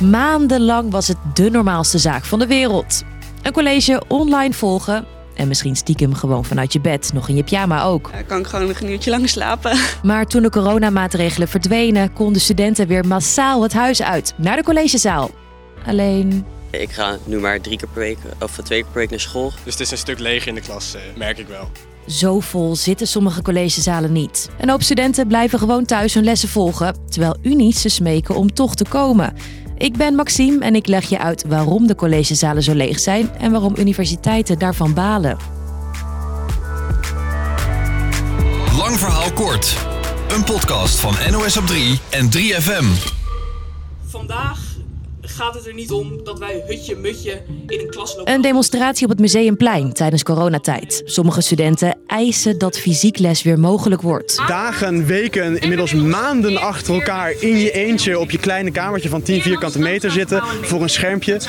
Maandenlang was het de normaalste zaak van de wereld. Een college online volgen en misschien stiekem gewoon vanuit je bed, nog in je pyjama ook. Dan kan ik gewoon nog een uurtje lang slapen. Maar toen de coronamaatregelen verdwenen, konden studenten weer massaal het huis uit, naar de collegezaal. Alleen, Ik ga nu maar drie keer per week, of twee keer per week naar school. Dus het is een stuk leeg in de klas, eh, merk ik wel. zo vol zitten sommige collegezalen niet. Een hoop studenten blijven gewoon thuis hun lessen volgen, terwijl unies ze smeken om toch te komen. Ik ben Maxime en ik leg je uit waarom de collegezalen zo leeg zijn en waarom universiteiten daarvan balen. Lang verhaal kort. Een podcast van NOS op 3 en 3FM. Vandaag gaat het er niet om dat wij hutje-mutje in een klas lopen. Een demonstratie op het Museumplein tijdens coronatijd. Sommige studenten eisen dat fysiek les weer mogelijk wordt. dagen, weken, inmiddels maanden achter elkaar in je eentje op je kleine kamertje van 10 vierkante meter zitten voor een schermpje.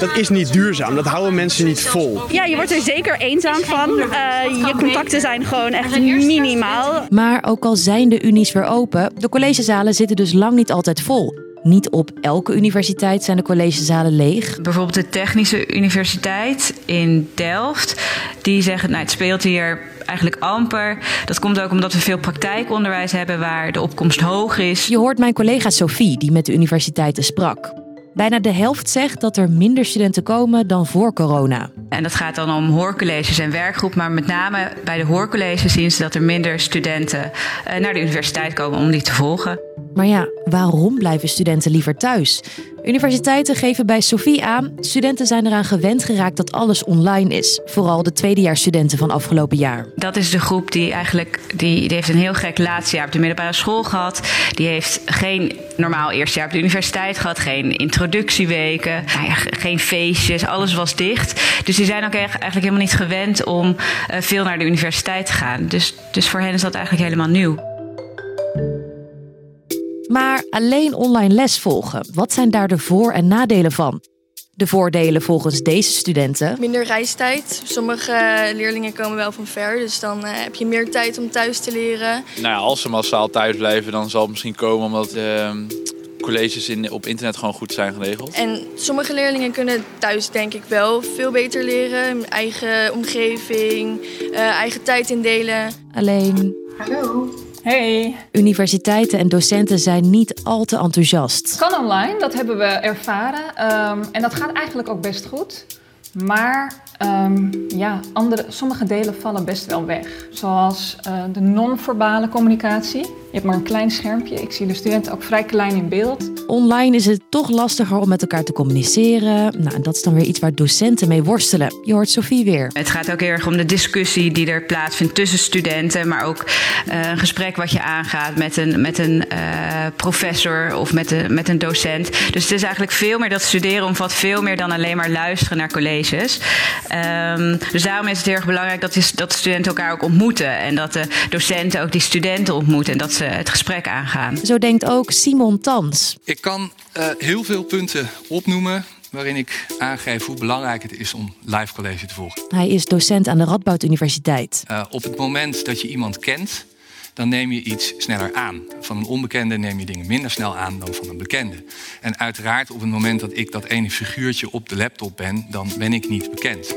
Dat is niet duurzaam. Dat houden mensen niet vol. Ja, je wordt er zeker eenzaam van. Eh, je contacten zijn gewoon echt minimaal. Maar ook al zijn de unies weer open, de collegezalen zitten dus lang niet altijd vol. Niet op elke universiteit zijn de collegezalen leeg. Bijvoorbeeld de Technische Universiteit in Delft. Die zeggen, nou, het speelt hier eigenlijk amper. Dat komt ook omdat we veel praktijkonderwijs hebben waar de opkomst hoog is. Je hoort mijn collega Sophie, die met de universiteiten sprak. Bijna de helft zegt dat er minder studenten komen dan voor corona. En dat gaat dan om hoorcolleges en werkgroep. Maar met name bij de hoorcolleges zien ze dat er minder studenten eh, naar de universiteit komen om die te volgen. Maar ja, waarom blijven studenten liever thuis? Universiteiten geven bij Sophie aan, studenten zijn eraan gewend geraakt dat alles online is. Vooral de tweedejaarsstudenten van afgelopen jaar. Dat is de groep die eigenlijk die, die heeft een heel gek laatste jaar op de middelbare school gehad. Die heeft geen normaal eerste jaar op de universiteit gehad, geen introductieweken, nou ja, ge- geen feestjes, alles was dicht. Dus die zijn ook eigenlijk helemaal niet gewend om eh, veel naar de universiteit te gaan. Dus, dus voor hen is dat eigenlijk helemaal nieuw. Maar alleen online les volgen, wat zijn daar de voor- en nadelen van? De voordelen volgens deze studenten. Minder reistijd. Sommige leerlingen komen wel van ver, dus dan eh, heb je meer tijd om thuis te leren. Nou ja, als ze massaal thuis blijven, dan zal het misschien komen omdat de colleges in, op internet gewoon goed zijn geregeld. En sommige leerlingen kunnen thuis denk ik wel veel beter leren. Eigen omgeving, eh, eigen tijd indelen. Alleen Hey, universiteiten en docenten zijn niet al te enthousiast. kan online, dat hebben we ervaren. Ehm, en dat gaat eigenlijk ook best goed. Maar ehm, ja, andere, sommige delen vallen best wel weg. Zoals eh, de non-verbale communicatie. Je hebt maar een klein schermpje. Ik zie de studenten ook vrij klein in beeld. Online is het toch lastiger om met elkaar te communiceren. Nou, en dat is dan weer iets waar docenten mee worstelen. Je hoort Sophie weer. Het gaat ook heel erg om de discussie die er plaatsvindt tussen studenten, maar ook eh, een gesprek wat je aangaat met een, met een eh, professor of met, een met een docent. Dus het is eigenlijk veel meer dat studeren omvat veel meer dan alleen maar luisteren naar colleges. Ehm, dus daarom is het heel erg belangrijk dat, die, dat studenten elkaar ook ontmoeten en dat de docenten ook die studenten ontmoeten en dat ze het gesprek aangaan. Zo denkt ook Simon Tans. Ik kan eh, heel veel punten opnoemen waarin ik aangeef hoe belangrijk het is om live college te volgen. Hij is docent aan de Radboud Universiteit. Eh, op het moment dat je iemand kent, dan neem je iets sneller aan. Van een onbekende neem je dingen minder snel aan dan van een bekende. En uiteraard op het moment dat ik dat ene figuurtje op de laptop ben, dan ben ik niet bekend.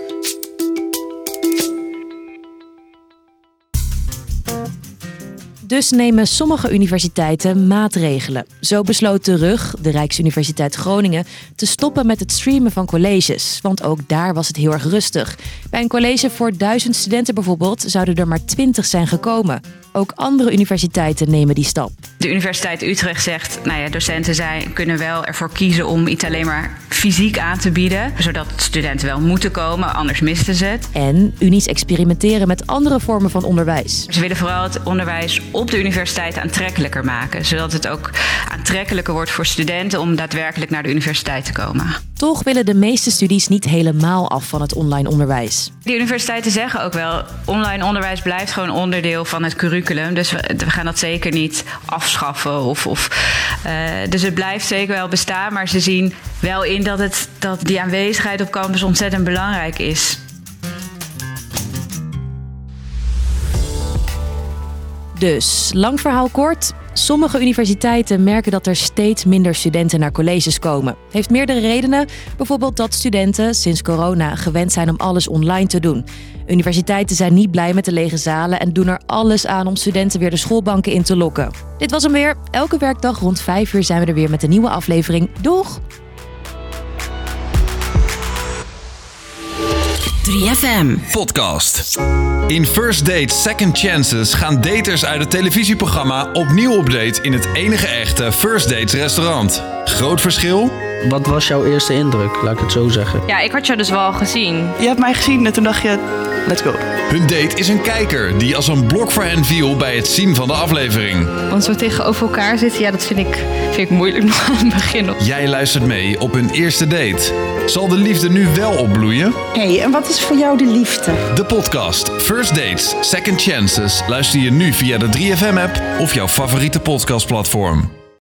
Dus nemen sommige universiteiten maatregelen. Zo besloot de RUG, de Rijksuniversiteit Groningen, te stoppen met het streamen van colleges. Want ook daar was het heel erg rustig. Bij een college voor duizend studenten bijvoorbeeld zouden er maar twintig zijn gekomen. Ook andere universiteiten nemen die stap. De Universiteit Utrecht zegt, nou ja, docenten zijn, kunnen wel ervoor kiezen om iets alleen maar fysiek aan te bieden, zodat studenten wel moeten komen, anders misten ze het. En unies experimenteren met andere vormen van onderwijs. Ze willen vooral het onderwijs op de universiteit aantrekkelijker maken, zodat het ook aantrekkelijker wordt voor studenten om daadwerkelijk naar de universiteit te komen. Toch willen de meeste studies niet helemaal af van het online onderwijs. Die universiteiten zeggen ook wel, online onderwijs blijft gewoon onderdeel van het curriculum, dus we, we gaan dat zeker niet afschaffen. Of, of, uh, dus het blijft zeker wel bestaan, maar ze zien wel in dat, het, dat die aanwezigheid op campus ontzettend belangrijk is. Dus, lang verhaal kort. Sommige universiteiten merken dat er steeds minder studenten naar colleges komen. Heeft meerdere redenen. Bijvoorbeeld dat studenten sinds corona gewend zijn om alles online te doen. Universiteiten zijn niet blij met de lege zalen en doen er alles aan om studenten weer de schoolbanken in te lokken. Dit was hem weer. Elke werkdag rond 5 uur zijn we er weer met een nieuwe aflevering. Doeg! 3FM Podcast. In First Date Second Chances gaan daters uit het televisieprogramma opnieuw op date in het enige echte First Dates restaurant. Groot verschil? Wat was jouw eerste indruk, laat ik het zo zeggen? Ja, ik had jou dus wel gezien. Je hebt mij gezien en toen dacht je, let's go. Hun date is een kijker die als een blok voor hen viel bij het zien van de aflevering. Want zo tegenover elkaar zitten, ja, dat vind ik, vind ik moeilijk nog aan het begin. Jij luistert mee op hun eerste date. Zal de liefde nu wel opbloeien? Hé, hey, en wat is voor jou de liefde? De podcast First Dates Second Chances luister je nu via de 3FM-app of jouw favoriete podcastplatform.